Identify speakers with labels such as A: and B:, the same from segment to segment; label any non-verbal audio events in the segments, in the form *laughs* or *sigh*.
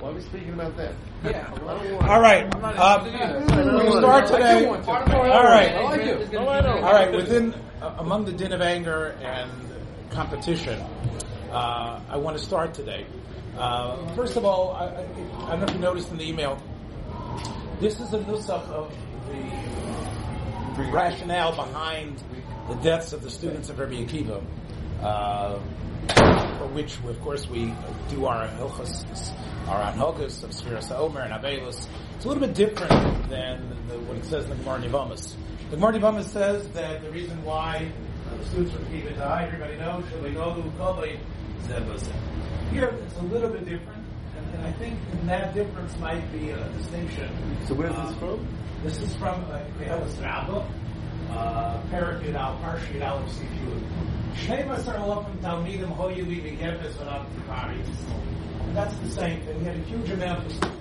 A: Why are we speaking about that?
B: Yeah.
C: All right. Uh, we start today. All right.
A: I like it. No, I don't.
C: All right. Within uh, among the din of anger and competition, uh, I want to start today. Uh, first of all, I, I, I don't know if you noticed in the email. This is a nusach of the rationale behind the deaths of the students of Rabbi Akiva. Uh, for which, of course, we do our hilchos, our anhogas of Sfiras Omer and Avelis. It's a little bit different than the, what it says in the Gemara Nivamas. The Gemara Nivamas says that the reason why the students of Akiva die, everybody knows, Shaligodu Kobay Zebazim. Here, it's a little bit different, and, and I think that difference might be a distinction.
A: So where's
C: Uh,
A: this from?
C: This is from uh, Koheles Rabbah, uh, Perak Yud Al Parshi Yud Aleph That's the same thing. We had a huge amount of students.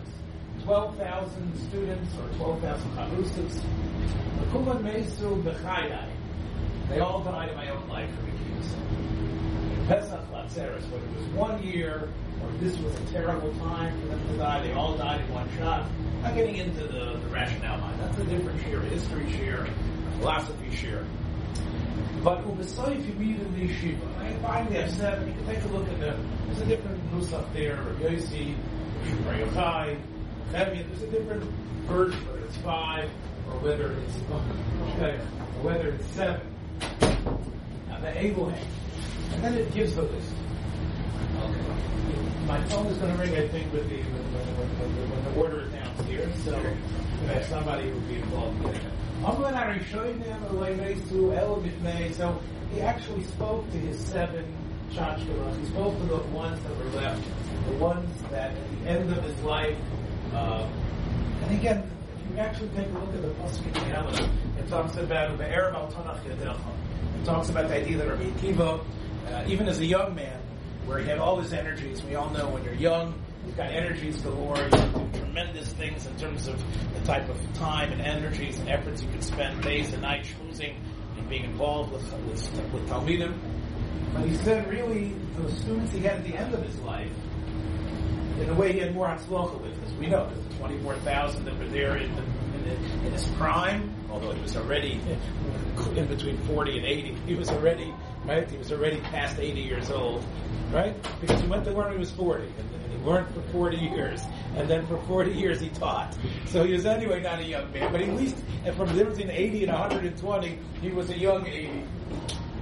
C: 12,000 students or 12,000 Charustas. The Kuman Mesu B'Chayai. They all died in my own life for the Pesach Latzeres, whether it was one year or this was a terrible time for them to die, they all died in one shot. I'm getting into the, the rationale behind That's a different share, history share, philosophy share. But Ubesoif you read in the yeshiva. I finally have seven. You can take a look at the. There's a different nusach there. Rabbi Yossi, Yochai, Chevy. There's a different version, whether it's five or whether it's okay, or whether it's seven. Now the Abel and then it gives the list. My phone is going to ring, I think, with the when, when, when, the order is downstairs. So if somebody will be involved in it. Amlan Arishonim Levesu El Bifnei. So he actually spoke to his seven chachkalas. He spoke to the ones that were left, the ones that at the end of his life. Uh, and again, if you actually take a look at the pasuk in Tehillim, it talks about the Arab al Yadecha. It talks about the idea that Rabbi Akiva, uh, even as a young man, where he had all his energies. We all know when you're young, you've got energies galore. You can do tremendous things in terms of the type of time and energies and efforts you can spend days and nights schmoozing and being involved with with, with Talmidim. But he said, really, the students he had at the end of his life, in a way, he had more hatzlocha with. As we know, there's the 24,000 that were there in, the, in, the, in his prime, although he was already in between 40 and 80. He was already, right? He was already past 80 years old, right? Because he went to learn he was 40, and, and he learned for 40 years, and then for 40 years he taught. So he was anyway not a young man, but at least, from the difference between 80 and 120, he was a young 80.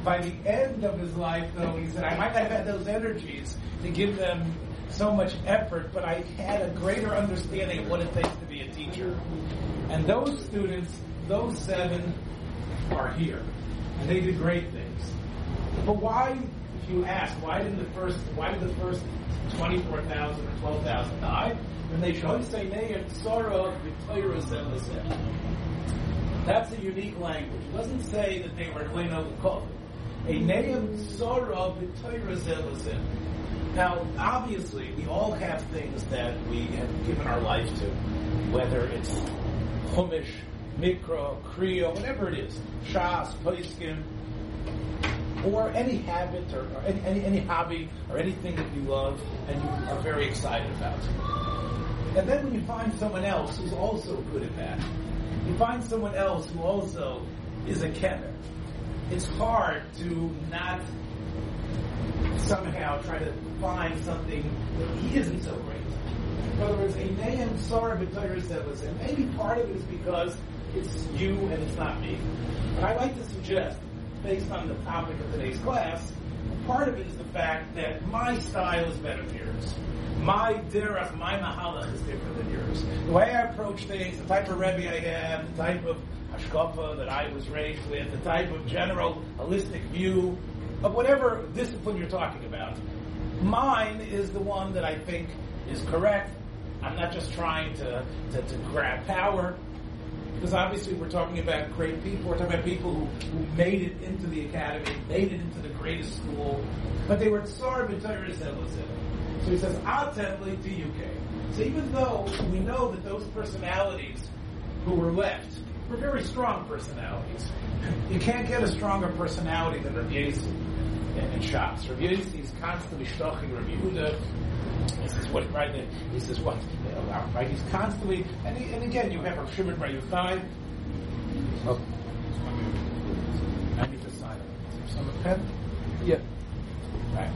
C: By the end of his life, though, he said, I might not have had those energies to give them so much effort, but I had a greater understanding of what it takes to be a teacher. And those students, those seven, are here. And they did great things. But why, if you ask, why did the first, why did the first 24,000 or 12,000 die? And they should say, That's a unique language. It doesn't say that they were Leno Kov. A Neir Tzara V'Toyra now, obviously, we all have things that we have given our life to, whether it's Chumash, Mikra, Kriya, whatever it is, Shas, Paiskim, or any habit or, or any, any, hobby or anything that you love and you are very excited about. And then when you find someone else who's also good at that, you find someone else who also is a kenner, it's hard to not somehow try to find something that he isn't so great. In other words, a name sorry was and maybe part of it is because it's you and it's not me. But I like to suggest, based on the topic of today's class, part of it is the fact that my style is better than yours. My derech, my mahalach is different than yours. The way I approach things, the type of rebbe I have, the type of hashkafa that I was raised with, the type of general holistic view of whatever discipline you're talking about. Mine is the one that I think is correct. I'm not just trying to, to, to grab power, because obviously we're talking about great people. We're talking about people who, who made it into the academy, made it into the greatest school, but they were tsar So he says, Atemli to UK. So even though we know that those personalities who were left were very strong personalities, you can't get a stronger personality than Rabbi Yossi and, and Shas. Rabbi is constantly shtoching Rabbi Yehuda. This is what right. He says what you right. He's constantly and, he, and again you have a Shimon Bar Yochai. Oh. I need to sign it. Some pen.
D: Yeah.
C: Right.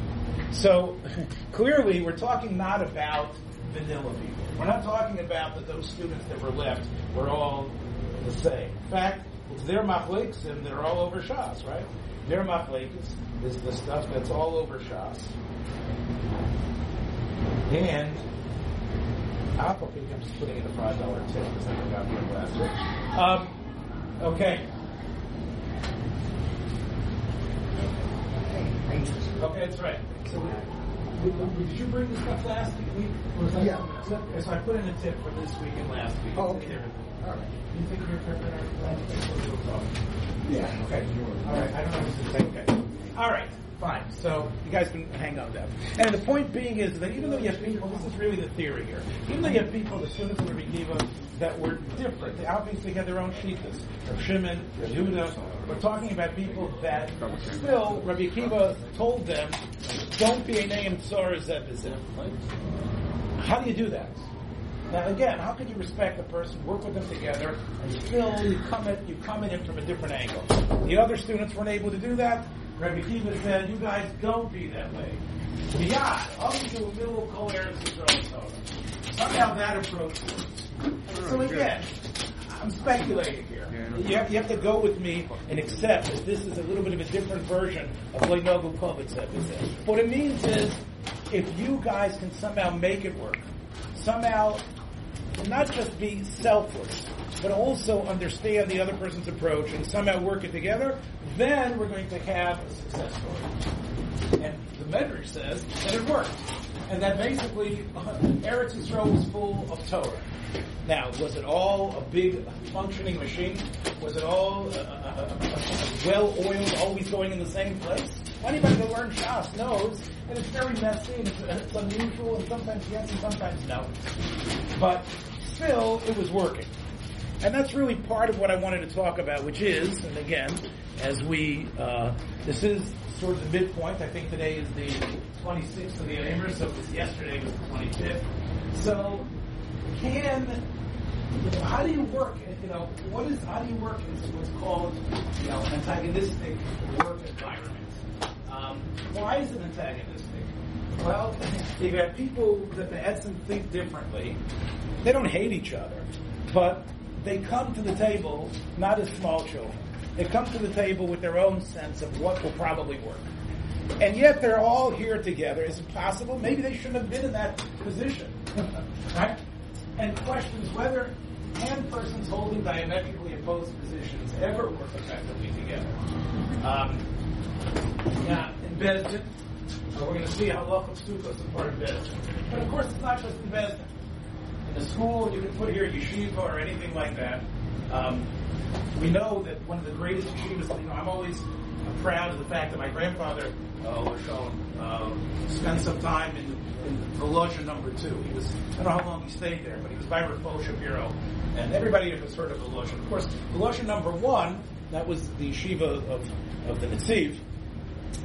C: So *laughs* clearly, we're talking not about vanilla people. We're not talking about that those students that were left were all the same. In fact, it's their machlekes and they're all over Shas, right? Their machlekes is the stuff that's all over Shas. And I think I'm just putting in a five dollar tip because I forgot the last week. Um, okay. Okay, that's right. So, we, we, did you bring this stuff last week? Or was
E: Yeah.
C: So, so I put in a tip for this week and last week.
E: Oh, okay. All right.
C: You think you're prepared?
E: Yeah.
C: Okay. All right. I don't know what to. Okay. All right. Fine. So you guys can hang on that. And the point being is that even though you have people, this is really the theory here. Even though you have people, the students of Rabbi Kiva, that were different, they obviously had their own shittas. Rav Shimon, Rav Yehuda. We're talking about people that still Rabbi Kiva told them, "Don't be a name tzor zebizim." How do you do that? Now again, how could you respect a person, work with them together, and still you come at you come at him from a different angle? The other students weren't able to do that. Rabbi Kiva said, "You guys don't be that way." Yeah, up to a middle coherence Somehow that approach works. So again, I'm speculating here. You have, you have to go with me and accept that this is a little bit of a different version of Leinogu Kovitz What it means is, if you guys can somehow make it work, somehow not just be selfless, but also understand the other person's approach and somehow work it together, then we're going to have a success story. And the Medrash says that it worked. And that basically, Eretz Yisrael was full of Torah. Now, was it all a big functioning machine? Was it all uh, uh, uh, well oiled, always going in the same place? Anybody that learned Shas knows that it's very messy and it's, it's unusual and sometimes yes and sometimes no. But still, it was working. And that's really part of what I wanted to talk about, which is, and again, as we, uh, this is sort of the midpoint. I think today is the 26th of the Omer, so yesterday was the 25th. So, can, how do you work? You know, what is, how do you work in what's called, you know, antagonistic work environment? Um, why is it antagonistic? Well, you got people that the Edson think differently. They don't hate each other, but they come to the table not as small children. They come to the table with their own sense of what will probably work. And yet they're all here together. Is it possible? Maybe they shouldn't have been in that position. *laughs* right? And questions whether can persons holding diametrically opposed positions ever work effectively together. Um, in Beis Din, uh, we're going to see how Lachot Sukkot is a part of Beis Din. But of course, it's not just in Beis Din. In the school, you can put here yeshiva or anything like that. Um, we know that one of the greatest yeshivas, you know, I'm always proud of the fact that my grandfather, uh, shown, uh, spent some time in, in Volozhin number two. He was, I don't know how long he stayed there, but he was by Rav Shapiro. And everybody has heard of the Volozhin. Of course, the Volozhin number one, that was the yeshiva of, of the Netziv.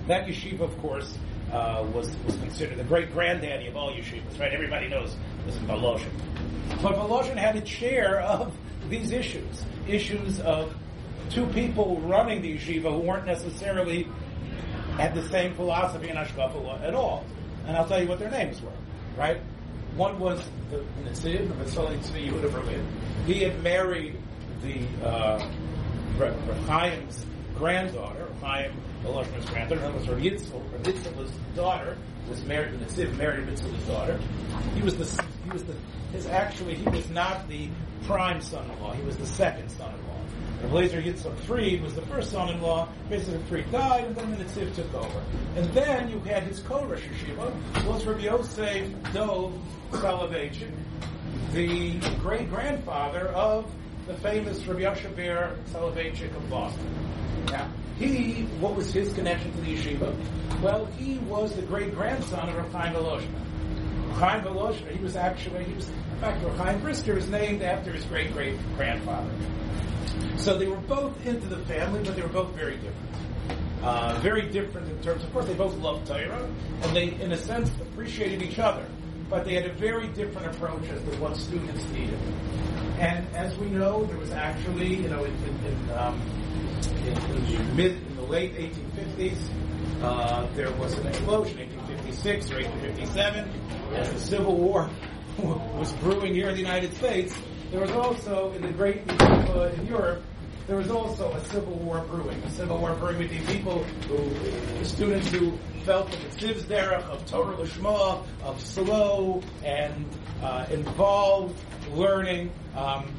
C: That yeshiva, of course, uh, was was considered the great granddaddy of all yeshivas, right? Everybody knows this is Volozhin. But Volozhin had its share of these issues, issues of two people running the yeshiva who weren't necessarily had the same philosophy in Ashkafa at all. And I'll tell you what their names were, right? One was the Netziv, the Tzvi Yehuda Berlin. He had married the uh, Chaim's granddaughter, Chaim Granddaughter, that was Rav Yitzel. Rav Yitzhel's daughter was married, the Netziv married Yitzhel's daughter. He was the, he was the, his actually, he was not the prime son-in-law, he was the second son-in-law. Rav Lezer Yitzchak Fried was the first son-in-law. Basically, Fried died, and then the took over. And then you had his co-Rosh Yeshiva, was Rav Yosef Dov Soloveitchik, the great-grandfather of the famous Rav Yoshe Ber Soloveitchik of Boston. Now, he, what was his connection to the yeshiva? Well, he was the great-grandson of Rav Chaim Volozhin. Chaim Volozhin, he was actually, he was, in fact, Rav Chaim Brisker is named after his great-great-grandfather. So they were both into the family, but they were both very different. Uh, very different in terms, of course, they both loved Torah, and they, in a sense, appreciated each other. But they had a very different approach as to what students needed. And as we know, there was actually, you know, in, in, um, in, in the mid, in the late 1850s, uh, there was an explosion, 1856 or 1857, as the Civil War *laughs* was brewing here in the United States. There was also in the Great uh, in Europe there was also a civil war brewing. A civil war brewing between people who, students who felt that the Tziv's derech of Torah Lishma, of slow and uh, involved learning, um,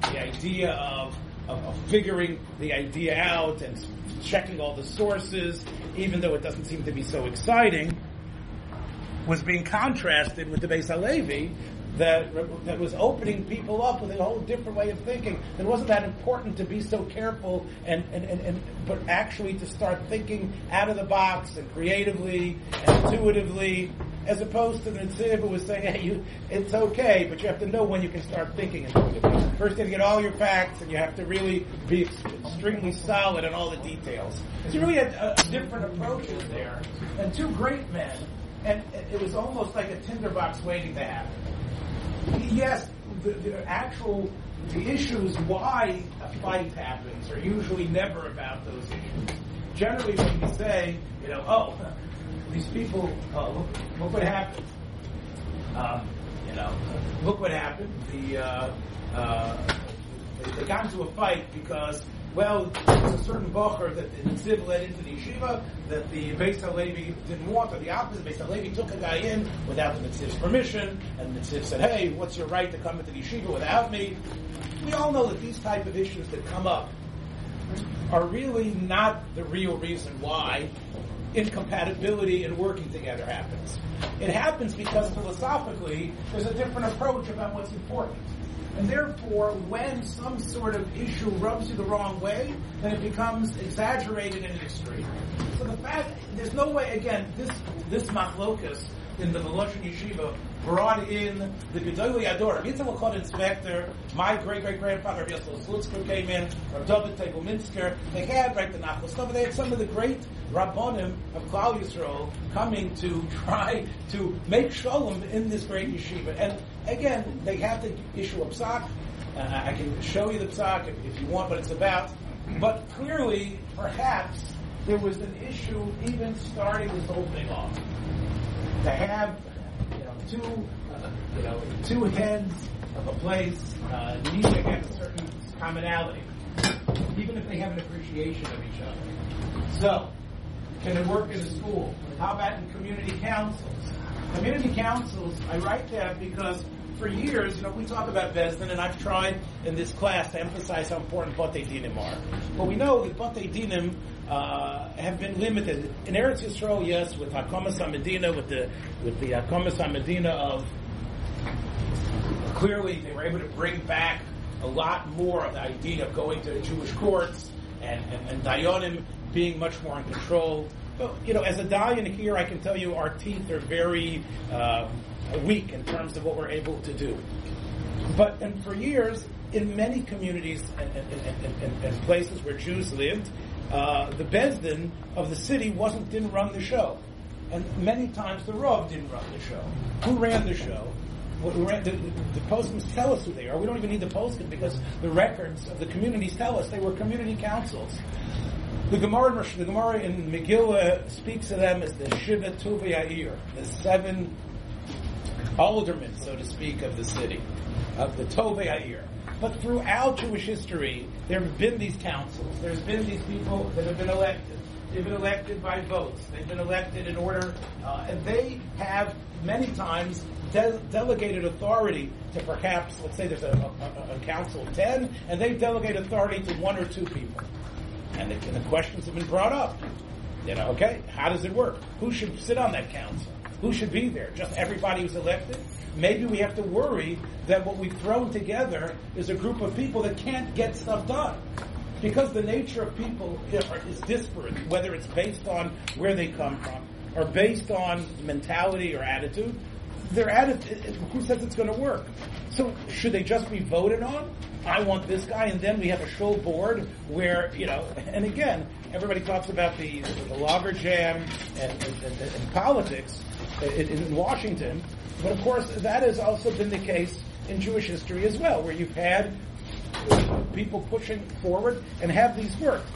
C: the idea of, of, of figuring the idea out and checking all the sources, even though it doesn't seem to be so exciting, was being contrasted with the Beis Halevi, that, that was opening people up with a whole different way of thinking. It wasn't that important to be so careful and, and, and, and but actually to start thinking out of the box and creatively and intuitively, as opposed to the Tziv who was saying, hey, you, it's okay, but you have to know when you can start thinking. First you have to get all your facts and you have to really be extremely solid in all the details. It's really a, uh, different approaches there. And two great men, and it was almost like a tinderbox waiting to happen yes, the, the actual the issues why a fight happens are usually never about those issues. Generally, when you say, you know, oh, these people, uh, look, look what happened. Um, you know, look what happened. The uh, uh, they got into a fight because well, there's a certain bocher that the Nitziv led into the yeshiva that the Beis Halevi didn't want, or the opposite. Beis Halevi took a guy in without the Nitziv's permission, and the Nitziv said, hey, what's your right to come into the yeshiva without me? We all know that these type of issues that come up are really not the real reason why incompatibility and working together happens. It happens because philosophically there's a different approach about what's important. And therefore, when some sort of issue rubs you the wrong way, then it becomes exaggerated in an extreme. So the fact, there's no way, again, this, this machlokas in the Volozhin Yeshiva brought in the Gedolei Ador. Yitzhak Elchanan Spektor, my great great grandfather, Rabbi Yosef Slutzker came in, Rabbi David Tevel Minsker. They had, right, the Nachal stuff. They had some of the great Rabbonim of Klal Yisrael coming to *laughs* try to make shalom in this great yeshiva. And again, they have to issue a psak. Uh, I can show you the psak if, if you want what it's about. But clearly, perhaps, there was an issue even starting this whole thing off. To have you know, two, uh, you know, two heads of a place uh, need to have a certain commonality, even if they have an appreciation of each other. So, can it work in a school? How about in community councils? Community councils, I write that because for years, you know, we talk about Beis Din, and I've tried in this class to emphasize how important Batei Dinim are. But we know that Batei Dinim uh, have been limited. In Eretz Yisrael, yes, with Hakomas Medina, with the with the Hakomas Medina of clearly they were able to bring back a lot more of the idea of going to Jewish courts and, and, and Dayanim being much more in control. You know, as a Dayan here, I can tell you our teeth are very uh, weak in terms of what we're able to do. But and for years, in many communities and, and, and, and places where Jews lived, uh, the Beis Din of the city wasn't didn't run the show, and many times the Rav didn't run the show. Who ran the show? Who ran, the, the, the postmans tell us who they are. We don't even need the postman because the records of the communities tell us they were community councils. The Gemara, the Gemara in Megillah speaks of them as the Shiva Tuvi the seven aldermen, so to speak, of the city, of the Tove Yair. But throughout Jewish history, there have been these councils. There's been these people that have been elected. They've been elected by votes. They've been elected in order, uh, and they have many times de- delegated authority to perhaps, let's say there's a, a, a, council of 10, and they delegate authority to one or two people. And the, the questions have been brought up. You know, okay, how does it work? Who should sit on that council? Who should be there? Just everybody who's elected? Maybe we have to worry that what we've thrown together is a group of people that can't get stuff done. Because the nature of people is disparate, whether it's based on where they come from, or based on mentality or attitude, their attitude, who says it's going to work? So should they just be voted on? I want this guy, and then we have a show board where, you know, and again, everybody talks about the, the logger jam and, and, and, and politics, in, in Washington. But of course, that has also been the case in Jewish history as well, where you've had people pushing forward and have these worked.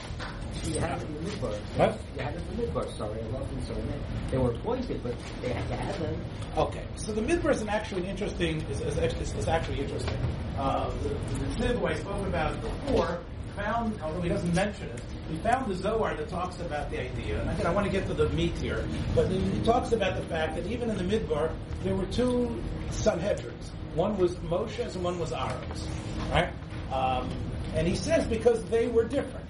F: You had them in the midbar.
C: What?
F: You had them in the midbar. Sorry, I love them so much. They were appointed, but they had to have them.
C: Okay, so the Midbar is an actually interesting is, is, is, is actually interesting. Uh, the, the who I spoke about before, found, although he doesn't mention it, he found the Zohar that talks about the idea. And again, I want to get to the meat here, but he talks about the fact that even in the Midbar, there were two Sanhedrins. One was Moshe's and one was Aaron's. Right? Um, and he says because they were different.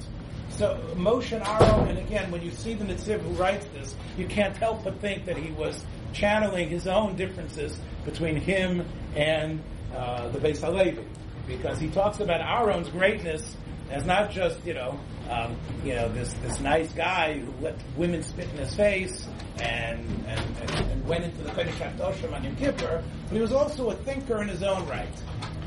C: So Moshe and Aaron, and again, when you see the Netziv who writes this, you can't help but think that he was channeling his own differences between him and uh, the Beis Halevi, because he talks about Aaron's greatness as not just you know um, you know this this nice guy who let women spit in his face and and, and, and went into the Kodesh HaKadoshim on Yom Kippur, but he was also a thinker in his own right.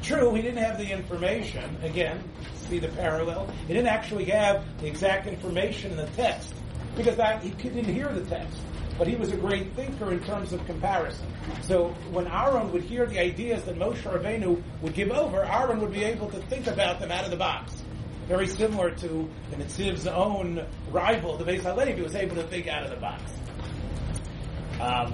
C: True, he didn't have the information. Again, see the parallel. He didn't actually have the exact information in the text because that, he didn't hear the text. But he was a great thinker in terms of comparison. So when Aaron would hear the ideas that Moshe Rabbeinu would give over, Aaron would be able to think about them out of the box. Very similar to the Nitziv's own rival, the Beis Halevi, was able to think out of the box. Um,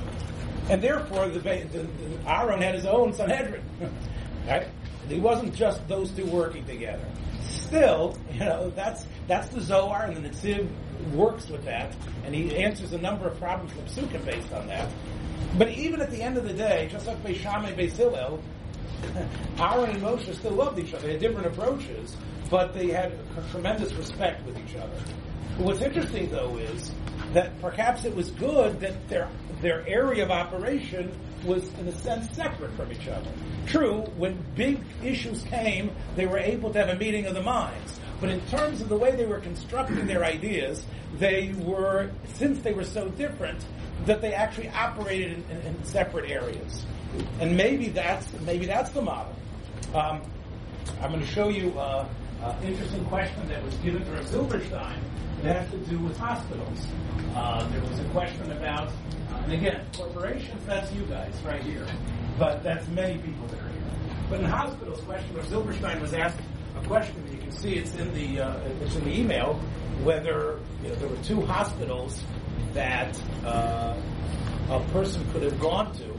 C: and therefore, the, the, the, Aaron had his own Sanhedrin. *laughs* right? It wasn't just those two working together. Still, you know, that's that's the Zohar, and the Netziv works with that, and he answers a number of problems from Psukim based on that. But even at the end of the day, just like Beis Shammai, Beis Hillel, *laughs* Aaron and Moshe still loved each other. They had different approaches, but they had tremendous respect with each other. What's interesting, though, is that perhaps it was good that their their area of operation was, in a sense, separate from each other. True, when big issues came, they were able to have a meeting of the minds. But in terms of the way they were constructing their ideas, they were, since they were so different, that they actually operated in, in, in separate areas. And maybe that's maybe that's the model. Um, I'm going to show you uh, an interesting question that was given to Silverstein that has to do with hospitals. Uh, there was a question about, and again, corporations, that's you guys right here, but that's many people that are here. But in hospitals, question where Silverstein was asked a question, you can see it's in the uh, it's in the email, whether you know, there were two hospitals that uh, a person could have gone to,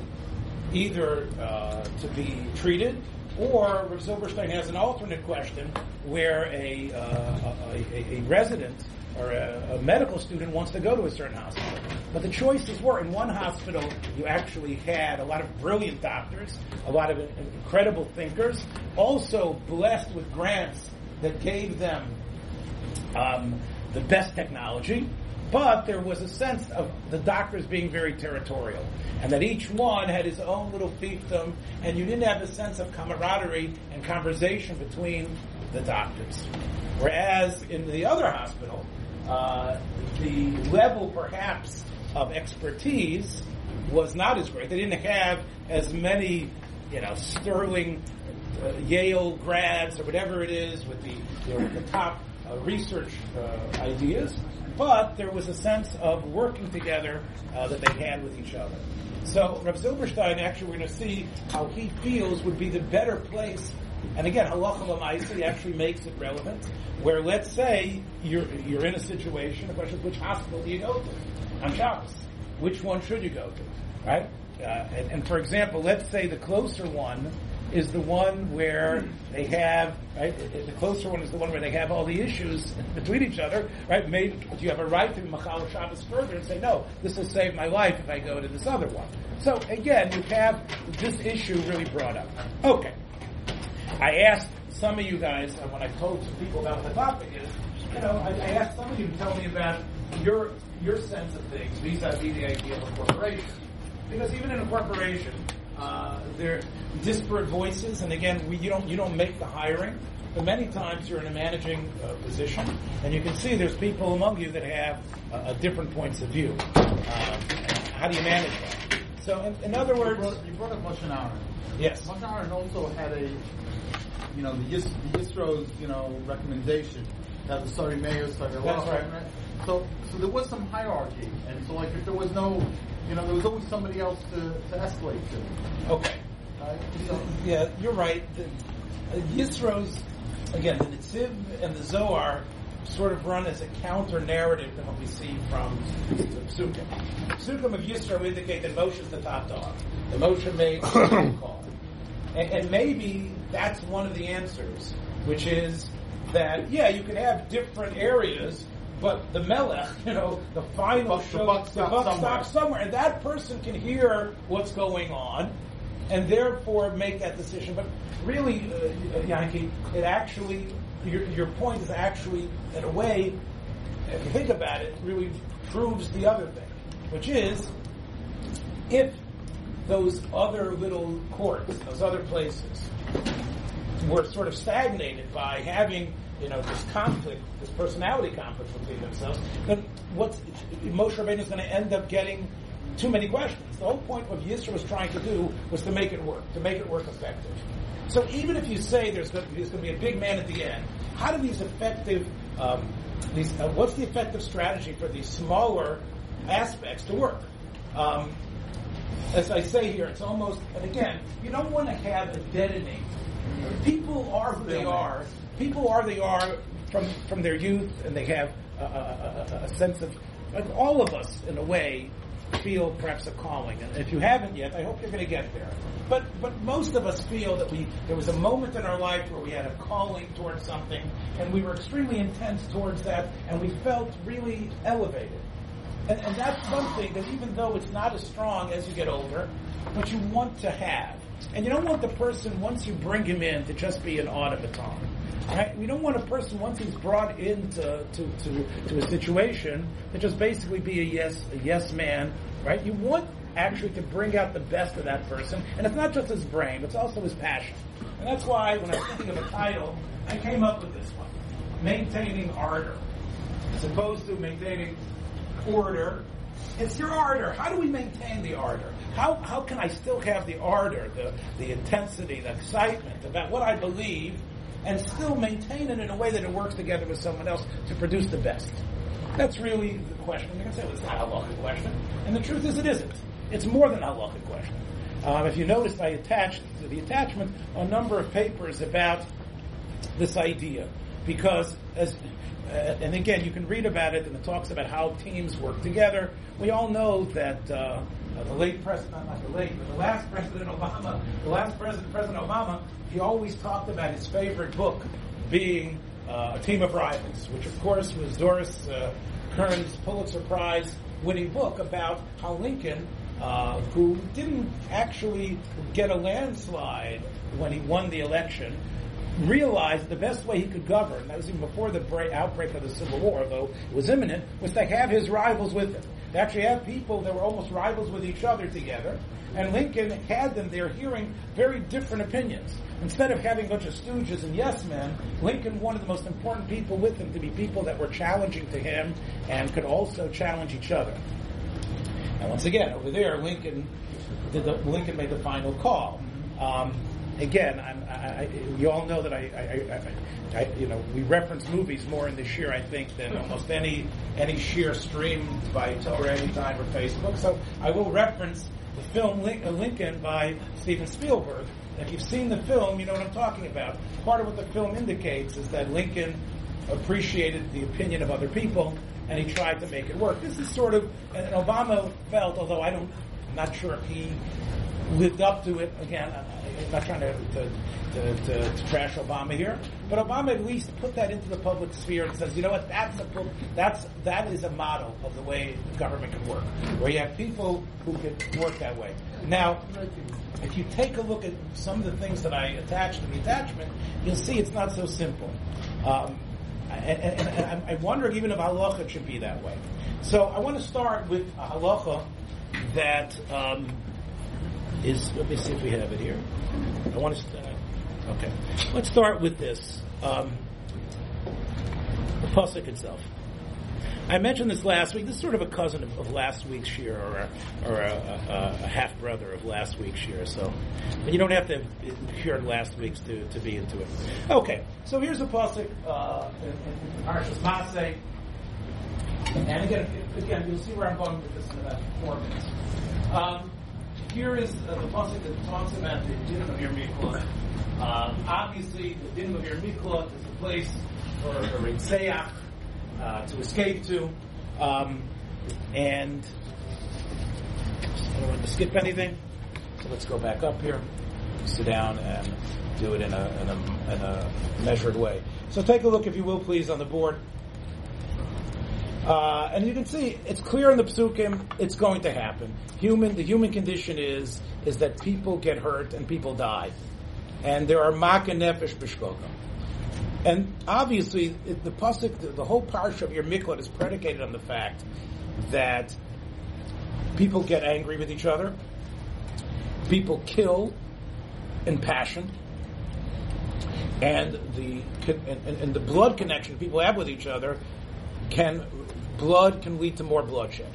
C: either uh, to be treated or Silverstein has an alternate question where a, uh, a, a, a, resident or a, a, medical student wants to go to a certain hospital. But the choices were in one hospital, you actually had a lot of brilliant doctors, a lot of incredible thinkers, also blessed with grants that gave them um, the best technology. But there was a sense of the doctors being very territorial, and that each one had his own little fiefdom, and you didn't have the sense of camaraderie and conversation between the doctors. Whereas in the other hospital, uh, the level perhaps of expertise was not as great. They didn't have as many, you know, sterling uh, Yale grads or whatever it is with the, you know, the top uh, research uh, ideas, but there was a sense of working together uh, that they had with each other. So Rav Silberstein, actually, we're going to see how he feels would be the better place. And again, halacha l'maisa actually makes it relevant. Where let's say you're you're in a situation, the question is which hospital do you go to on Shabbos? Which one should you go to, right? Uh, and, and for example, let's say the closer one is the one where they have right. The closer one is the one where they have all the issues between each other, right? Maybe do you have a right to be machal Shabbos further and say no? This will save my life if I go to this other one. So again, you have this issue really brought up. Okay, I asked some of you guys uh, when I told some people about the topic is. You know, I, I asked some of you to tell me about your your sense of things vis-a-vis the idea of a corporation, because even in a corporation uh, there are disparate voices, and again, we, you don't you don't make the hiring, but many times you're in a managing uh, position, and you can see there's people among you that have uh, different points of view. Um, how do you manage that? So, in, in other words,
G: you brought, you brought up Moshe Aaron.
C: Yes,
G: Moshe Aaron also had a, you know, the, Yis, the Yisro's, you know, recommendation that the sorry mayor, sorry
C: That's right.
G: So, so there was some hierarchy, and so like if there was no you know, there was always somebody else to, to escalate to.
C: Okay.
G: Right? So,
C: Yeah, you're right. The, uh, Yisro's, again, the Netziv and the Zohar sort of run as a counter narrative to what we see from the Psukim. The Psukim of Yisro indicate that Moshe's the top dog. The Moshe made the *coughs* call. And, and maybe that's one of the answers, which is that, yeah, you can have different areas, but the Melech, *laughs* you know, the final
G: the
C: show,
G: buck
C: the
G: stops
C: buck
G: somewhere.
C: stops somewhere, and that person can hear what's going on, and therefore make that decision. But really, uh, Yankee, it actually, your, your point is actually, in a way, if you think about it, really proves the other thing, which is, if those other little courts, those other places, were sort of stagnated by having, you know, this conflict, this personality conflict between themselves, then what's Moshe Rabbeinu is going to end up getting too many questions. The whole point of Yisro was trying to do was to make it work, to make it work effective. So even if you say there's going to, there's going to be a big man at the end, how do these effective, um, these, uh, what's the effective strategy for these smaller aspects to work? Um, as I say here, it's almost, and again, you don't want to have a deadening. People are who they are. People are they are from from their youth, and they have a, a, a, sense of, like all of us, in a way, feel perhaps a calling. And if you haven't yet, I hope you're going to get there. But but most of us feel that we there was a moment in our life where we had a calling towards something, and we were extremely intense towards that, and we felt really elevated. And, and that's something that even though it's not as strong as you get older, but you want to have. And you don't want the person, once you bring him in, to just be an automaton. Right? We don't want a person, once he's brought into to, to, to a situation, to just basically be a yes, a yes man. Right? You want actually to bring out the best of that person. And it's not just his brain, it's also his passion. And that's why when I was thinking of a title, I came up with this one. Maintaining ardor. As opposed to maintaining order. It's your ardor. How do we maintain the ardor? How, how can I still have the ardor, the, the intensity, the excitement about what I believe, and still maintain it in a way that it works together with someone else to produce the best? That's really the question. You can say, well, it's not a halachic question. And the truth is, it isn't. It's more than a halachic question. Um, if you noticed, I attached to the attachment a number of papers about this idea because as and again you can read about it and it talks about how teams work together. We all know that uh, the late president not the late but the last president obama the last president president obama he always talked about his favorite book being uh, a team of rivals which of course was doris uh, Kearns pulitzer prize winning book about how lincoln uh, who didn't actually get a landslide when he won the election, realized the best way he could govern, that was even before the break, outbreak of the Civil War, though it was imminent, was to have his rivals with him. To actually have people that were almost rivals with each other together. And Lincoln had them there hearing very different opinions. Instead of having a bunch of stooges and yes men, Lincoln wanted the most important people with him to be people that were challenging to him and could also challenge each other. And once again, over there, Lincoln did the, Lincoln made the final call. Um, again, I, you all know that I, I, I, I, you know, we reference movies more in this year, I think, than almost any any shiur stream by Torah Anytime or Facebook. So I will reference the film uh, Lincoln by Steven Spielberg. If you've seen the film, you know what I'm talking about. Part of what the film indicates is that Lincoln appreciated the opinion of other people and he tried to make it work. This is sort of, and Obama felt, although I don't, I'm not sure if he lived up to it. Again, I'm not trying to, to, to, to, trash Obama here, but Obama at least put that into the public sphere and says, you know what, that's a, that's that is a model of the way government can work, where you have people who can work that way. Now, if you take a look at some of the things that I attached to the attachment, you'll see it's not so simple. Um, and, and, and I'm wondering even if halacha should be that way. So I want to start with a halacha that um, is. Let me see if we have it here. I want to. Uh, okay, let's start with this. Um, the pasuk itself. I mentioned this last week. This is sort of a cousin of, of last week's year, or a, or a, a, a half brother of last week's year. So, but you don't have to heard last week's to, to be into it. Okay, so here's a pasuk uh, in, Parshas. And again, again, you'll see where I'm going with this in about four minutes. Um, here is uh, the pasuk that talks about the din of ir miklat. Um, obviously, the din of ir miklat is a place for a ritzeach uh, to escape to, um, and I don't want to skip anything. So let's go back up here, sit down, and do it in a, in a, in a measured way. So take a look, if you will, please, on the board. Uh, and you can see it's clear in the psukim it's going to happen. Human, the human condition is is that people get hurt and people die, and there are maka nefesh b'shkoga. And obviously, the pasuk, the, the whole parsha of ir miklat is predicated on the fact that people get angry with each other, people kill in passion, and the and, and the blood connection people have with each other can blood can lead to more bloodshed,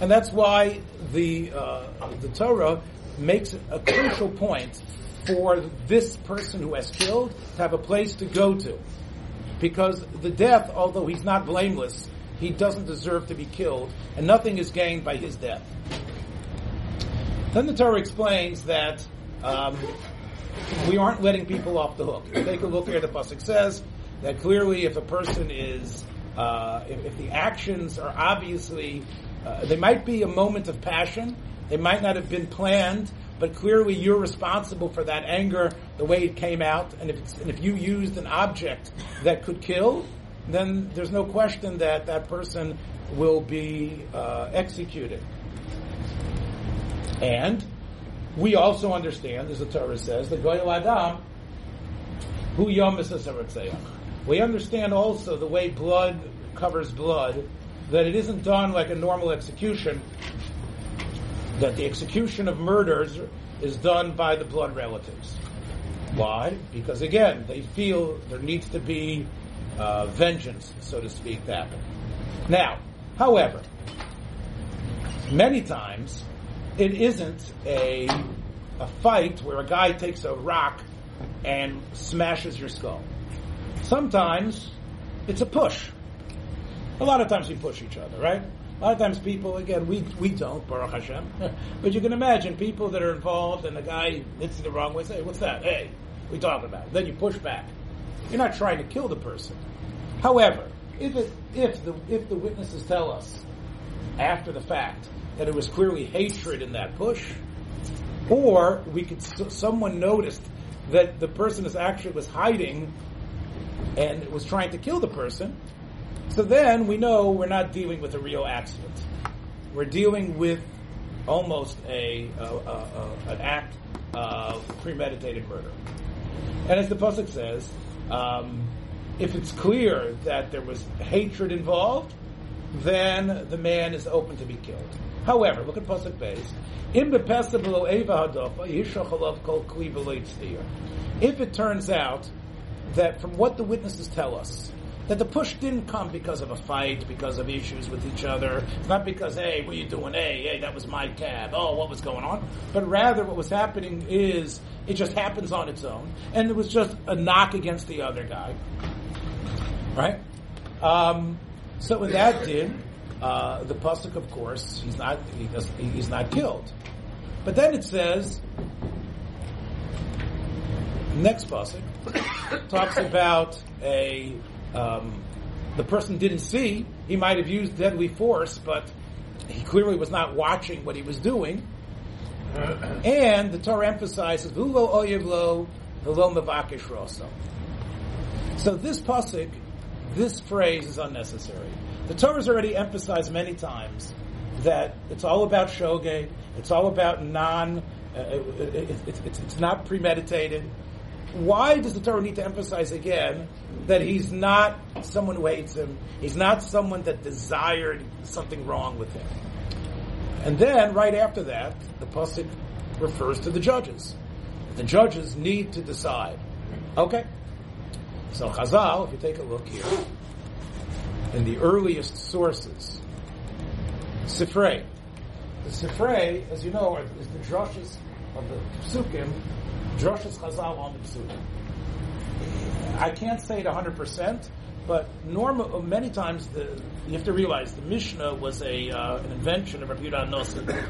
C: and that's why the uh, the Torah makes a crucial point for this person who has killed to have a place to go to, because the death, although he's not blameless, he doesn't deserve to be killed, and nothing is gained by his death. Then the Torah explains that. Um, we aren't letting people off the hook. Take a look here. The pasuk says that clearly, if a person is uh, if, if, the actions are obviously, uh, they might be a moment of passion, they might not have been planned, but clearly you're responsible for that anger, the way it came out, and if, and if you used an object that could kill, then there's no question that that person will be uh, executed. And we also understand, as the Torah says, the Goel HaDam, who Yom we understand also the way blood covers blood, that it isn't done like a normal execution, that the execution of murders is done by the blood relatives. Why? Because again, they feel there needs to be uh, vengeance, so to speak, to happen. Now, however, many times it isn't a a fight where a guy takes a rock and smashes your skull. Sometimes it's a push. A lot of times we push each other, right? A lot of times people, again, we, we don't, Baruch Hashem. *laughs* but you can imagine people that are involved and the guy hits the wrong way, say, what's that? Hey, we talking about? Then you push back. You're not trying to kill the person. However, if it, if the, if the witnesses tell us after the fact that it was clearly hatred in that push, or we could, someone noticed that the person is actually was hiding and it was trying to kill the person. So then we know we're not dealing with a real accident. We're dealing with almost a, a, a, a an act of premeditated murder. And as the pasuk says, um, if it's clear that there was hatred involved, then the man is open to be killed. However, look at pasuk base. If it turns out that from what the witnesses tell us, that the push didn't come because of a fight, because of issues with each other. Not because, hey, what are you doing? Hey, hey, that was my cab. Oh, what was going on? But rather, what was happening is it just happens on its own, and it was just a knock against the other guy, right? Um, so what that did, uh, the pasuk, of course, he's not he doesn't—he's not killed. But then it says, next pasuk talks about a um, the person didn't see. He might have used deadly force, but he clearly was not watching what he was doing. And the Torah emphasizes "Vulo oyevlo v'lo mevakish roso." So this pasuk, this phrase is unnecessary. The Torah has already emphasized many times that it's all about shogeg, it's all about non, uh, it, it, it, it's not premeditated. Why does the Torah need to emphasize again that he's not someone who hates him? He's not someone that desired something wrong with him. And then, right after that, the pasuk refers to the judges. The judges need to decide. Okay. So Chazal, if you take a look here, in the earliest sources, Sifrei. The Sifrei, as you know, is the drushes of the Psukim, drushes Chazal on the. I can't say it 100%, But normal, many times the, you have to realize the Mishnah was a uh, an invention of Rabbi Yehuda Nosson.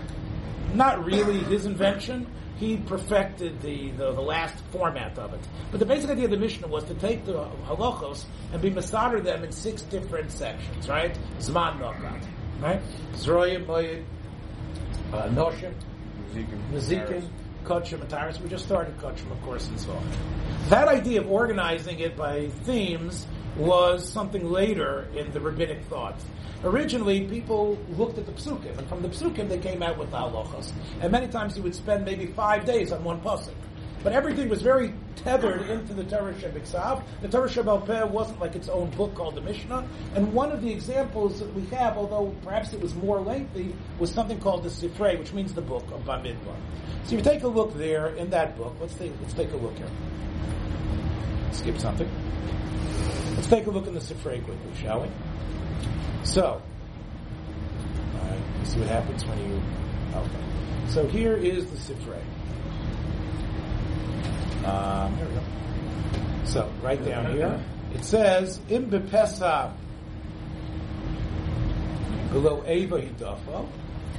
C: Not really his invention. He perfected the, the, the last format of it. But the basic idea of the Mishnah was to take the halachos and be masader them in six different sections, right? Zman nokat, right? Zroyim, moyed, uh, noshim, Mazikin, Kachim, and Tyrus. We just started Kachim, of course, and so on. That idea of organizing it by themes was something later in the rabbinic thought. Originally, people looked at the psukim, and from the psukim they came out with the halachas. And many times you would spend maybe five days on one pasuk. But everything was very tethered into the Torah Shebiksav. The Torah Shebal wasn't like its own book called the Mishnah. And one of the examples that we have, although perhaps it was more lengthy, was something called the Sifrei, which means the book of Bamidbar. So you take a look there in that book, let's take, let's take a look here. Skip something. Let's take a look in the Sifrei quickly, shall we? So, all right, see what happens when you. Okay. So here is the Sifrei. Um, here we go. So, right down here, it says, Im bepesa below Eva hidafo,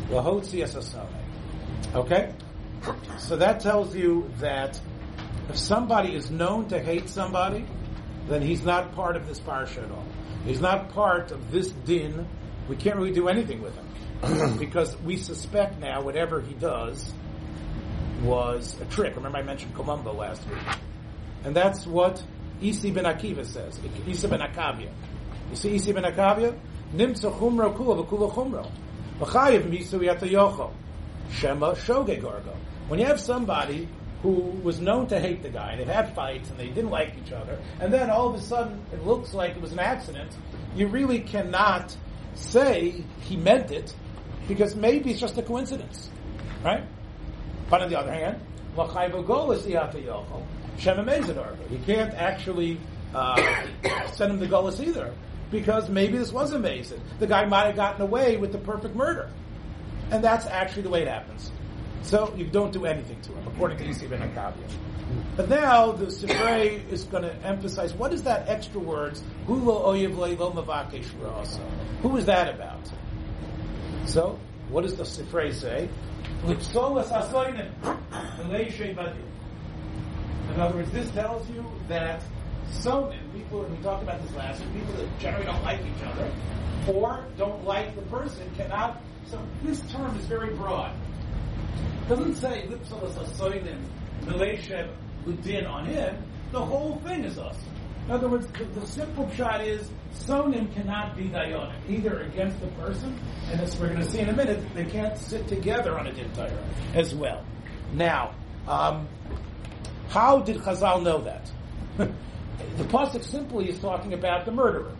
C: lahotzi esasame. Okay? So that tells you that if somebody is known to hate somebody, then he's not part of this parsha at all. He's not part of this din. We can't really do anything with him *clears throat* because we suspect now whatever he does was a trick. Remember I mentioned Columbo last week. And that's what Isi ben Akiva says. Isi ben Akavia. You see Isi ben Akavia? Nimtza chumro kula v'kula chumro. V'chayiv misu yatayocho. Shema shoge gargo. When you have somebody who was known to hate the guy, and they had fights and they didn't like each other, and then all of a sudden it looks like it was an accident, you really cannot say he meant it because maybe it's just a coincidence. Right? But on the other hand, he can't actually uh, *coughs* send him the gullus either because maybe this was amazing. The guy might have gotten away with the perfect murder. And that's actually the way it happens. So you don't do anything to him, according to Isi ben Akavia. But now the Sifrei is going to emphasize what is that extra words? Who is that about? So, what does the Sifrei say? In other words, this tells you that sonim, people, and we talked about this last week, people that generally don't like each other, or don't like the person, cannot, so this term is very broad. It doesn't say lipsalas asoinim, mileshev udin on him, the whole thing is us. In other words, the, the simple shot is sonim cannot be dionic, either against the person, and as we're going to see in a minute, they can't sit together on a din as well. Now, um, how did Chazal know that? *laughs* the pasuk simply is talking about the murderer,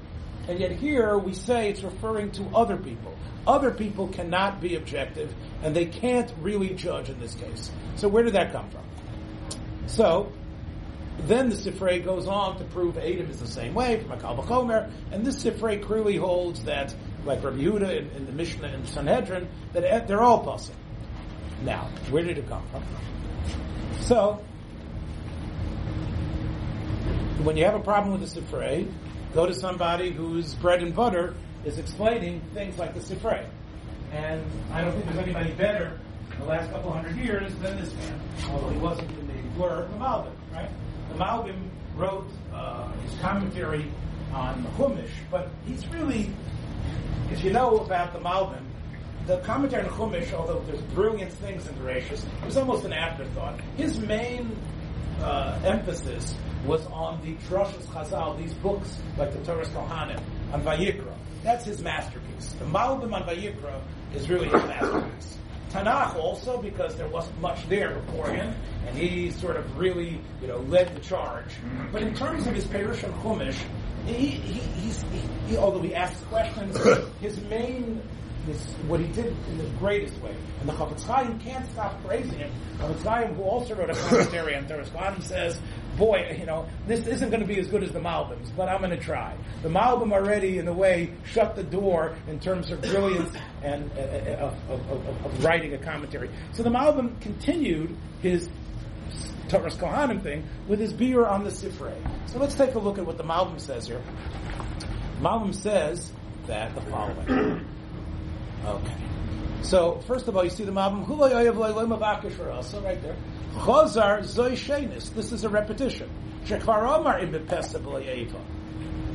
C: and yet here we say it's referring to other people. Other people cannot be objective, and they can't really judge in this case. So where did that come from? So then the Sifrei goes on to prove Adam is the same way from a Kalvachomer, and this Sifrei clearly holds that, like Rabbi Yehuda in, in the Mishnah and Sanhedrin, that they're all possible. Now, where did it come from? So, when you have a problem with the Sifrei, go to somebody whose bread and butter is explaining things like the Sifrei. And I don't think there's anybody better in the last couple hundred years than this man, although he wasn't in the blur, the Malbim, right? The Malbim wrote uh, his commentary on the Chumash, but he's really, if you know about the Malbim, the commentary on Chumash, although there's brilliant things in Bereshis, was almost an afterthought. His main uh, emphasis was on the Drashas Chazal, these books like the Toras Kohanim, on Vayikra. That's his masterpiece. The Malbim on Vayikra is really his masterpiece. Tanakh also because there wasn't much there before him, and he sort of really, you know, led the charge. But in terms of his Perush and Chumash, he, he, he's, he, although he asks questions, his main this, what he did in the greatest way. And the Chafetz Chaim can't stop praising him. Chafetz Chaim, who also wrote a commentary on Teres Chaim, says, boy, you know, this isn't going to be as good as the Malbims, but I'm going to try. The Malbim already, in a way, shut the door in terms of brilliance and uh, uh of, of, of, writing a commentary. So the Malbim continued his Toras Kohanim thing with his beer on the Sifrei. So let's take a look at what the Malbim says here. Malum says that the following. Okay. So first of all, you see the Malum Hulay Oyev Mavakish also right there. Chazar Zoy Shenis. This is a repetition. Shekvar Omar Pesa B'Loyeva.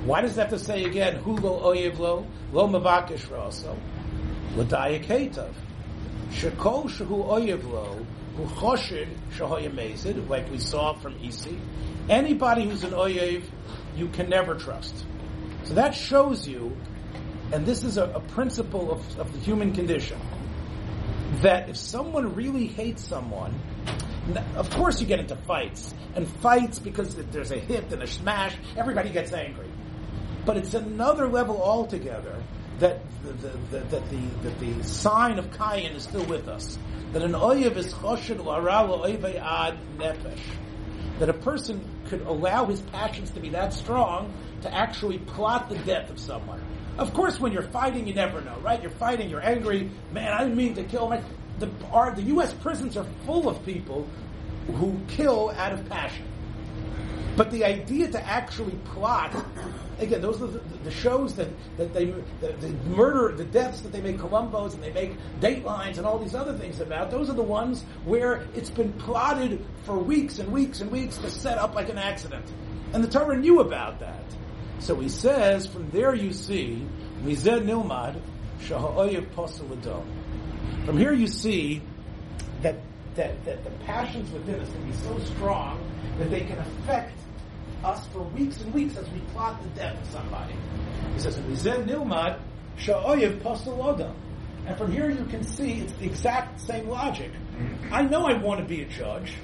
C: Why does that have to say again? Hulo Oyev Lo Lo Mavakish also. Ladaya Ketov. Shekol Shehu Oyev Lo Hu Choshid Shehoya like we saw from Isi. Anybody who's an Oyev, you can never trust. So that shows you, and this is a, a principle of, of the human condition, that if someone really hates someone, of course you get into fights. And fights, because there's a hit and a smash, everybody gets angry. But it's another level altogether that the, the, the, the, sign of Kayin is still with us. That an oyev is choshed l'ara ad nefesh. That a person could allow his passions to be that strong to actually plot the death of someone. Of course, when you're fighting, you never know, right? You're fighting, you're angry. Man, I didn't mean to kill. The, our, the U.S. prisons are full of people who kill out of passion. But the idea to actually plot, again, those are the, the shows that, that they, the, the murder, the deaths that they make Columbos and they make Datelines and all these other things about, those are the ones where it's been plotted for weeks and weeks and weeks to set up like an accident. And the Torah knew about that. So he says, from there you see, Mizeh Nilmad, From here you see that, that, that the passions within us can be so strong that they can affect us for weeks and weeks as we plot the death of somebody. He says, "Mizeh nilmad sha'oyev posel. And from here you can see it's the exact same logic. I know I want to be a judge.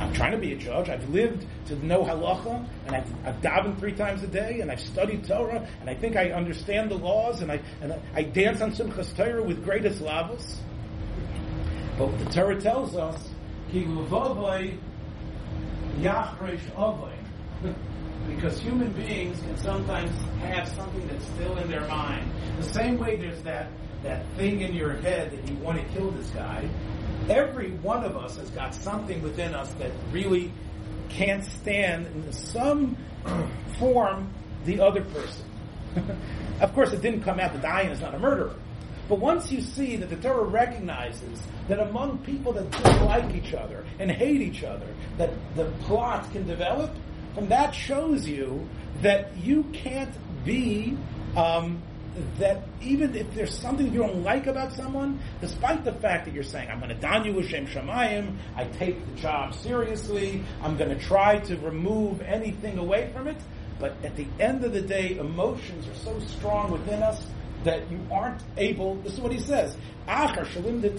C: I'm trying to be a judge. I've lived to know halacha, and I've, I've davened three times a day, and I've studied Torah, and I think I understand the laws, and I and I, I dance on Simchas Torah with greatest lavos. But the Torah tells us, ki. Because human beings can sometimes have something that's still in their mind. The same way there's that, that thing in your head that you want to kill this guy, every one of us has got something within us that really can't stand in some form the other person. *laughs* of course, it didn't come out that dayan is not a murderer. But once you see that the Torah recognizes that among people that dislike each other and hate each other, that the plot can develop, and that shows you that you can't be um, that even if there's something you don't like about someone, despite the fact that you're saying, I'm going to don you Hashem Shemayim, I take the job seriously, I'm going to try to remove anything away from it, but at the end of the day, emotions are so strong within us that you aren't able, this is what he says, Achar shalim look,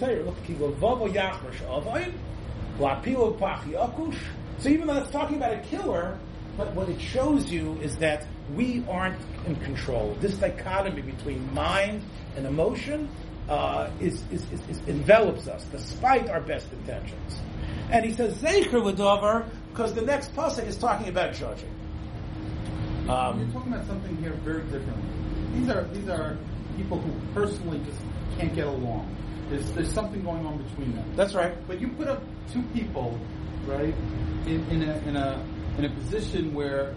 C: so even though it's talking about a killer, but what it shows you is that we aren't in control. This dichotomy between mind and emotion uh, is, is, is, is, envelops us, despite our best intentions. And he says Zecher Ladover because the next pasuk is talking about judging.
G: Um, You're talking about something here very differently. These are these are people who personally just can't get along. There's there's something going on between them.
C: That's right.
G: But you put up two people, right, in, in a in a in a position where,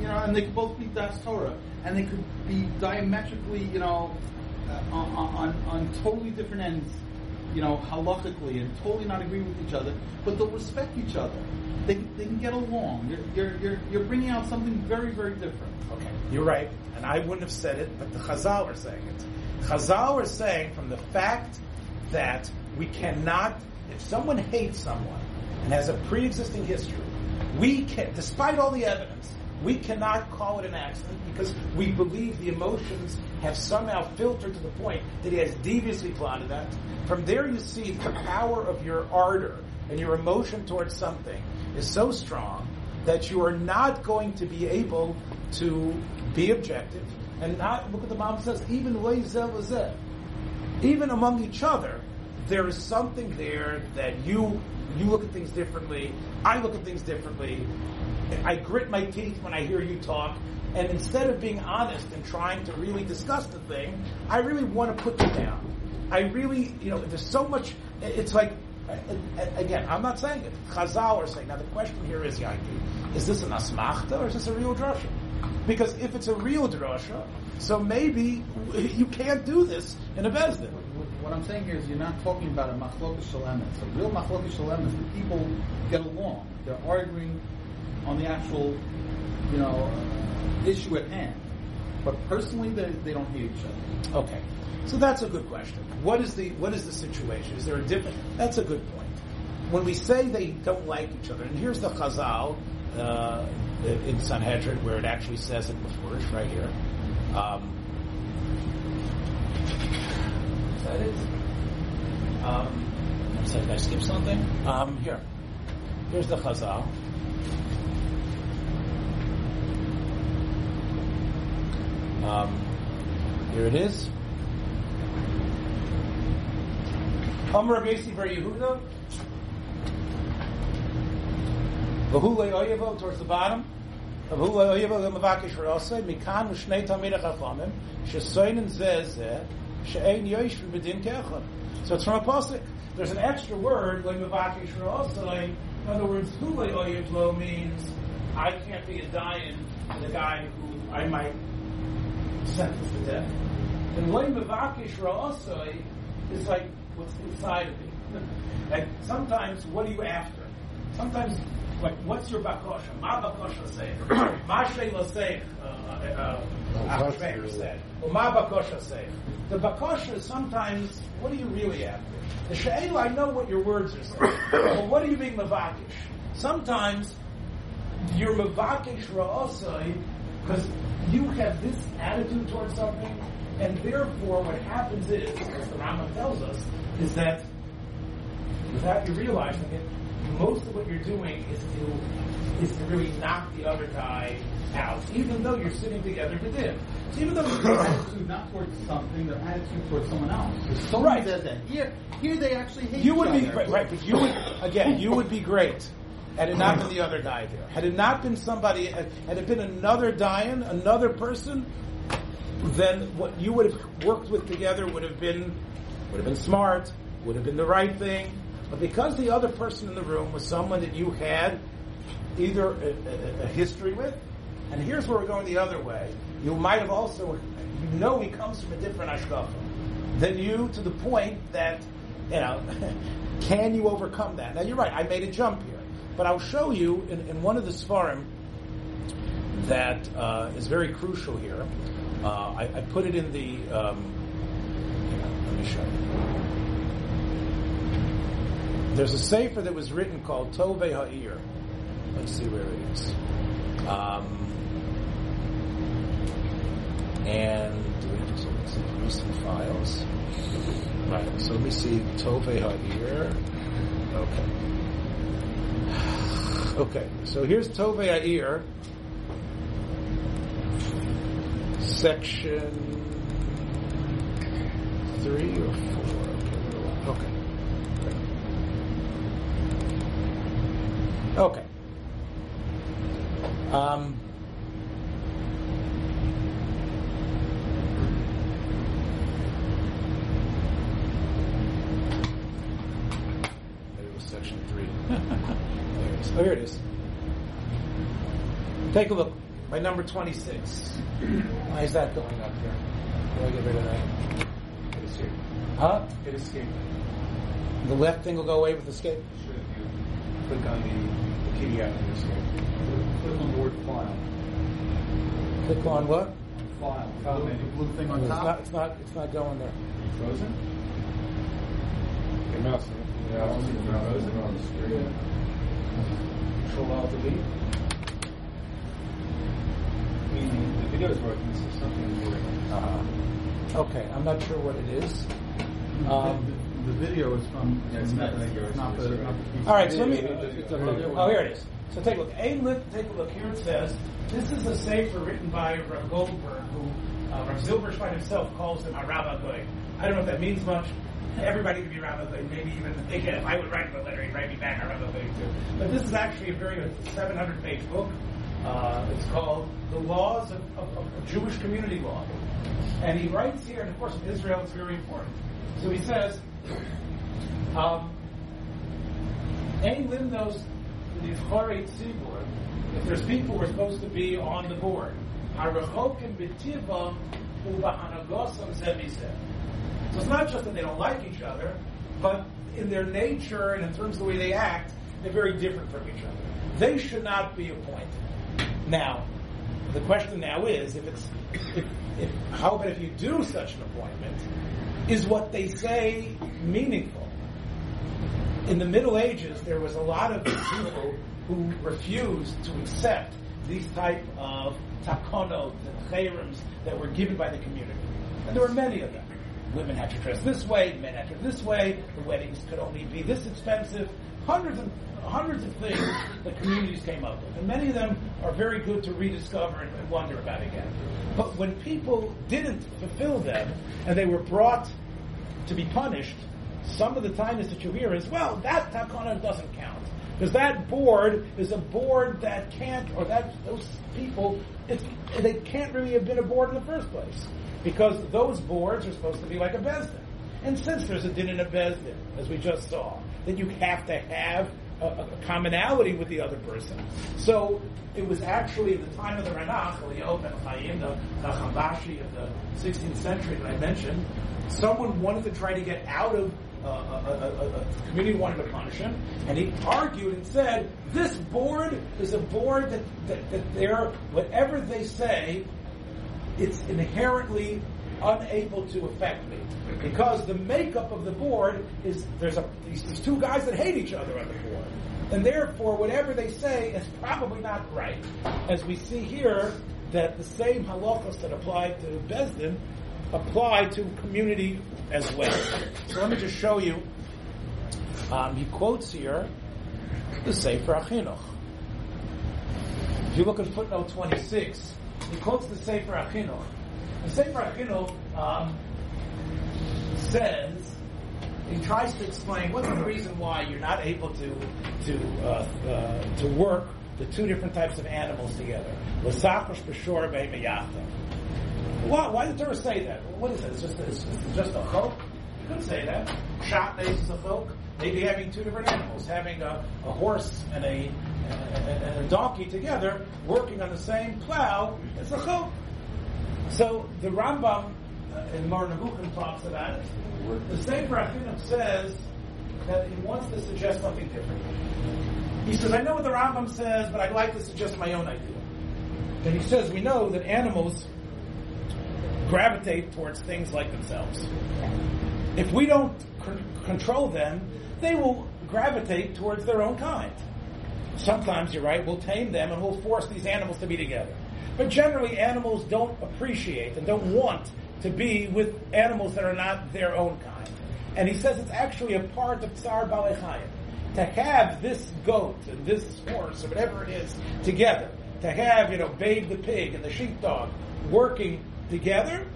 G: you know, and they could both be Das Torah, and they could be diametrically, you know, uh, on, on, on totally different ends, you know, halachically, and totally not agree with each other, but they'll respect each other. They, they can get along. You're, you're, you're, you're bringing out something very, very different.
C: Okay, you're right, and I wouldn't have said it, but the Chazal are saying it. Chazal are saying from the fact that we cannot, if someone hates someone and has a pre-existing history, we can, despite all the evidence, we cannot call it an accident because we believe the emotions have somehow filtered to the point that he has deviously plotted that. From there you see the power of your ardor and your emotion towards something is so strong that you are not going to be able to be objective and not look at the mom says even even among each other there is something there that you you look at things differently. I look at things differently. I grit my teeth when I hear you talk. And instead of being honest and trying to really discuss the thing, I really want to put you down. I really, you know, there's so much, it's like, again, I'm not saying it. Chazal are saying, now the question here is, Yankee, is this an asmachta or is this a real drasha? Because if it's a real drasha, so maybe you can't do this in a Beis Din.
G: What I'm saying here is you're not talking about a machlokas shalem. It's a real machlokas shalem the people get along. They're arguing on the actual, you know, issue at hand. But personally, they, they don't hate each other.
C: Okay, so that's a good question. What is the what is the situation? Is there a different? That's a good point. When we say they don't like each other, and here's the Chazal uh, in Sanhedrin where it actually says it before, it's right here. Um, is that it? Um, looks like I skip something. Um, here, here's the Chazal. Um, here it is. Amr Rabbi Bar Yehuda. V'hu le'oyevo towards the bottom. V'hu le'oyevo le'mavakish r'osei mikan v'shnei tamid ha'chachamim shesoinen zeh she'ein yoish v'bedin ke'echad. So it's from a pasuk. There's an extra word le'mavakish r'osei. In other words, hu le'oyevo means I can't be a dayan to the guy who I might sentence to death. And loy mevakish ra'asoi is like what's inside of me. *laughs* And sometimes, what are you after? Sometimes, like, what's your bakosha? Ma bakosha say. *coughs* Ma sheila say. Uh, uh, uh, Achmeir said. Or ma bakosha say. The bakosha is sometimes, what are you really after? The she'ela, I know what your words are saying. *coughs* but what are you mean mevakish? Sometimes, you're mevakish ra'asoi because you have this attitude towards something, and therefore what happens is, as the Rambam tells us, is that without you realizing it, most of what you're doing is to is to really knock the other guy out, even though you're sitting together to dim. So even though
G: Their attitude not towards something, their attitude towards someone else. If someone
C: Right.
G: says that here, here they actually hate
C: you would be great, right? But you would again, you would be great had it not been the other guy there. Had it not been somebody, had it been another dayan, another person, then what you would have worked with together would have been would have been smart, would have been the right thing. But because the other person in the room was someone that you had either a, a, a history with, and here's where we're going the other way. You might have also, you know, he comes from a different ashkafa than you to the point that, you know, *laughs* can you overcome that? Now you're right. I made a jump here, but I'll show you in, in one of the svarim that uh, is very crucial here. Uh, I, I put it in the. Um, let me show you. There's a sefer that was written called Tove Ha'ir. Let's see where it is. Um, and just let's recent files? Right. So let me see Tove Ha'ir. Okay. Okay. So here's Tove Ha'ir. Section three or four. Okay. Okay. Okay. Um, maybe it was section three. there it is. Oh, here it is. Take a look. My number 26. Why is that going up here? How do I get rid of that?
H: Hit escape.
C: Huh?
H: Hit escape.
C: The left thing will go away with escape?
H: Should you click on the, the PDF and escape?
G: Click on the word file.
C: Click on what?
G: File.
H: File
G: The
H: menu.
G: blue thing on oh,
C: It's
G: top.
C: not, it's not, it's not going there.
H: Frozen? Your mouse. Yeah, I don't see the mouse. Frozen on the screen. Control Alt Delete. I mean, the video is working, so something is working.
C: Uh, okay, I'm not sure what it is. Um,
G: the, the video is from.
H: Yeah, it's not like yours,
G: Not the. Not the
C: all right, so let me. Oh, here it is. So take a look. Ein lit, take a look. Here it says, this is a sefer written by Rav Goldberg, who uh, Rav Zilberstein himself calls him a Rabbi Goy. I don't know if that means much. Everybody could be Rabbi Goy. Maybe even, again, if I would write a letter, he'd write me back a Rabbi Goy too. But this is actually a very, 700 page book. Uh, it's called The Laws of, of, of Jewish Community Law. And he writes here, and of course in Israel it's very important. So he says, um, limnos nivchorei tzibur, if there's people who are supposed to be on the board, So it's not just that they don't like each other, but in their nature and in terms of the way they act, they're very different from each other. They should not be appointed. Now, the question now is, if it's, if, if, how about if you do such an appointment, is what they say meaningful? In the Middle Ages, there was a lot of people who refused to accept these type of takonot and chayrims that were given by the community. And there were many of them. Women had to dress this way, men had to this way, the weddings could only be this expensive. Hundreds and hundreds of things *laughs* that communities came up with. And many of them are very good to rediscover and, and wonder about again. But when people didn't fulfill them and they were brought to be punished, some of the times that you hear is, well, that takana doesn't count. Because that board is a board that can't, or that those people, it's, they can't really have been a board in the first place. Because those boards are supposed to be like a Beis Din. And since there's a din in a Beis Din, as we just saw, that you have to have a, a commonality with the other person. So it was actually at the time of the Ranach, Eliyahu ben Chaim, the, Chambashi of the 16th century that I mentioned, someone wanted to try to get out of uh, a, a, a, community wanted to punish him, and he argued and said, "This board is a board that, that, that they're whatever they say, it's inherently unable to affect me because the makeup of the board is there's a these two guys that hate each other on the board, and therefore whatever they say is probably not right. As we see here, that the same halachas that apply to Beis Din apply to community as well. So let me just show you. Um, he quotes here the Sefer HaChinuch. If you look at footnote 26, he quotes the Sefer HaChinuch. The Sefer HaChinuch um, says, he tries to explain what's the reason why you're not able to to uh, uh, to work the two different types of animals together. Why, why did Torah say that? What is it? It's just, it's, just a chok? Could say that. Shot is a chok. Maybe having two different animals, having a, a horse and a, and, a donkey together, working on the same plow, it's a chok. So the Rambam uh, in Mar talks about it. The same HaChinuch says that he wants to suggest something different. He says, I know what the Rambam says, but I'd like to suggest my own idea. And he says, we know that animals gravitate towards things like themselves. If we don't c- control them, they will gravitate towards their own kind. Sometimes, you're right, we'll tame them and we'll force these animals to be together. But generally, animals don't appreciate and don't want to be with animals that are not their own kind. And he says it's actually a part of Tsar Balechayim. To have this goat and this horse or whatever it is together, to have, you know, Babe the pig and the sheepdog working together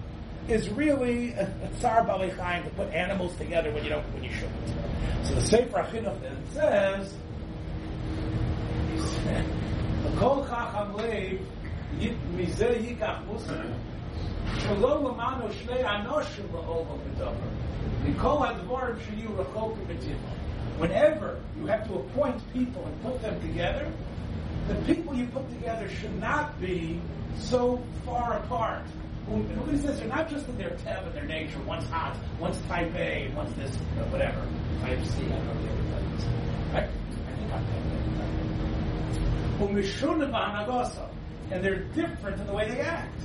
C: is really a, tsar balechaim to put animals together when you don't when you shouldn't. So the Sefer HaChinuch then says, "Kol chacham leiv mizeh yikach musar." Whenever you have to appoint people and put them together, the people you put together should not be so far apart at this, they're not just in their teb and their nature. One's hot, one's type A, one's this, whatever. Type C, I don't know the other types. Right? I think I'm type A. And they're different in the way they act.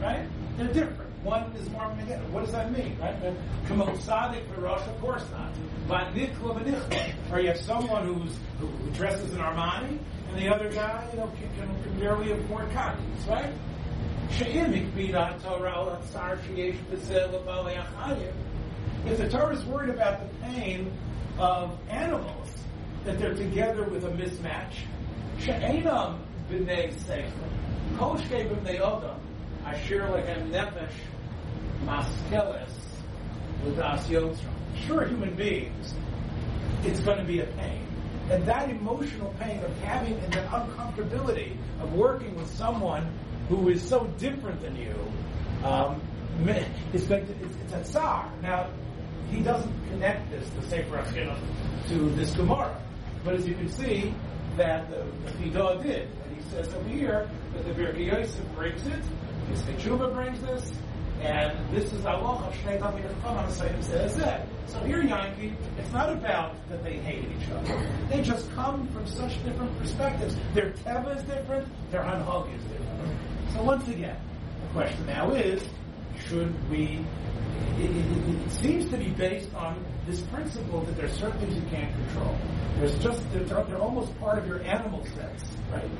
C: Right? They're different. One is more negative. What does that mean? Right? Kamel Sadik for Rosh, of course not. But V'Nichla. Or you have someone who's, who dresses in Armani, and the other guy, you know, can, can, barely afford copies, right? If the Torah is worried about the pain of animals, that they're together with a mismatch. Sure, human beings, it's going to be a pain. And that emotional pain of having and that uncomfortability of working with someone who is so different than you um, going to, it's, it's a tsar. Now, he doesn't connect this, the Sefer HaChinuch, to this Gemara. But as you can see, that the, the Fidah did. And he says over here that the Birkei Yosef brings it, the Sechuva brings this, and this is Allah Shnei Talmid Chacham says that. So here, Yankee, it's not about that they hate each other. They just come from such different perspectives. Their teva is different, their hanhag is different. So once again, the question now is, should we it, it, it, seems to be based on this principle that there's certain things you can't control. There's just they're, they're almost part of your animal sense, right?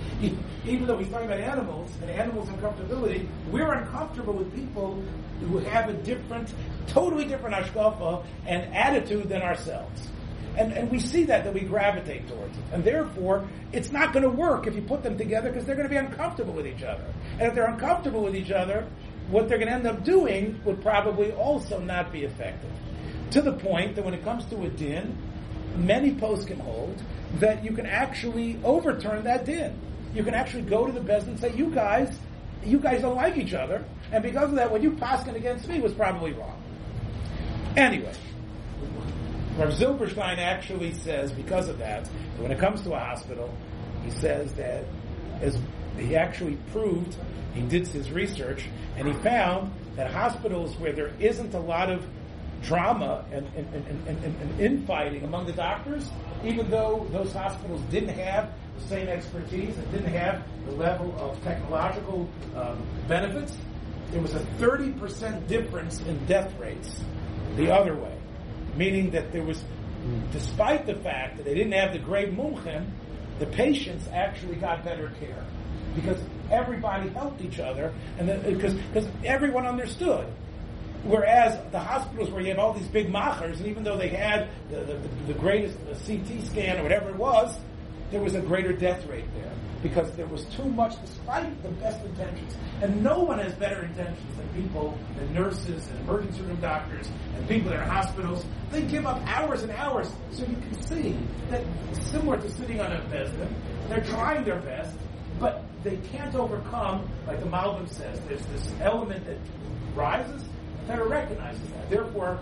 C: Even though we talk about animals and animals' uncomfortability, we're uncomfortable with people who have a different, totally different hashkafa and attitude than ourselves. And, and we see that, that we gravitate towards it. And therefore, it's not going to work if you put them together because they're going to be uncomfortable with each other. And if they're uncomfortable with each other, what they're going to end up doing would probably also not be effective. To the point that when it comes to a din, many posts can hold that you can actually overturn that din. You can actually go to the best and say, you guys, you guys don't like each other, and because of that, what you passing against me was probably wrong. Anyway, Rav Zilberstein actually says, because of that, that, when it comes to a hospital, he says that as he actually proved, he did his research, and he found that hospitals where there isn't a lot of drama and, and, and, and, infighting among the doctors, even though those hospitals didn't have the same expertise and didn't have the level of technological um, benefits, there was a 30% difference in death rates the other way. Meaning that there was, despite the fact that they didn't have the great mumchen, the patients actually got better care because everybody helped each other, and because because everyone understood. Whereas the hospitals where you have all these big machers, and even though they had the, the, the greatest CT scan or whatever it was, there was a greater death rate there because there was too much, despite the best intentions. And no one has better intentions than people, than nurses and emergency room doctors and people in hospitals. They give up hours and hours so you can see that similar to sitting on a bed, they're trying their best, but they can't overcome, like the Malbim says, there's this element that rises, Torah recognizes that. Therefore,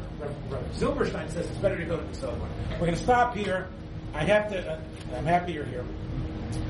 C: Zilberstein says it's better to go to the Zohar. We're going to stop here. I have to, uh, I'm happy you're here,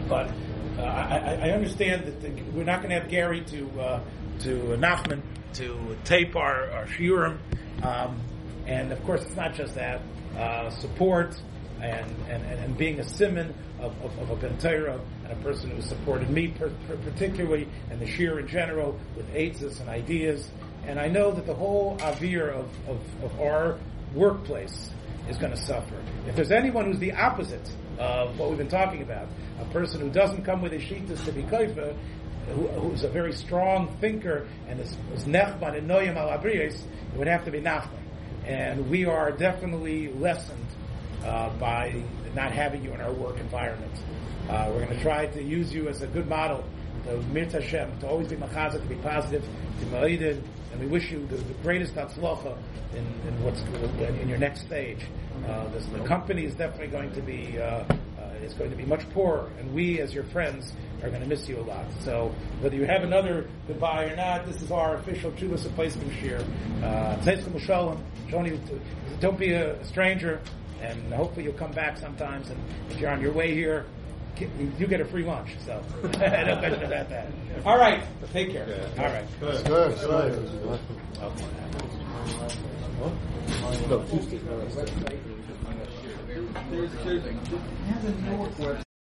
C: but uh, I, I, understand that the, we're not going to have Gary to, uh, to Nachman to tape our, our shiurim. Um, and of course, it's not just that. Uh, support and, and, and being a simon of, of, of a Ben and a person who supported me per, per, particularly and the shiur in general with aids and ideas. And I know that the whole avir of, of, of our workplace is going to suffer. If there's anyone who's the opposite of what we've been talking about, a person who doesn't come with his shitas to be koifa, who, who's a very strong thinker and is, is nechman and noyim al it would have to be Nachman. And we are definitely lessened uh, by not having you in our work environment. Uh, we're going to try to use you as a good model to Mirta Hashem, to always be machazah, to be positive, to ma'idid, and we wish you the, the greatest hatzlacha in, in what's in your next stage. Uh, the company is definitely going to be uh, uh, is going to be much poorer, and we, as your friends, are going to miss you a lot. So whether you have another goodbye or not, this is our official Chuvas replacement shir. Uh, don't be a stranger and hopefully you'll come back sometimes. And if you're on your way here, you get a free lunch. So *laughs* no question about that. All right, take care. All right.
A: Good. Good. Good.
G: No, Tuesday.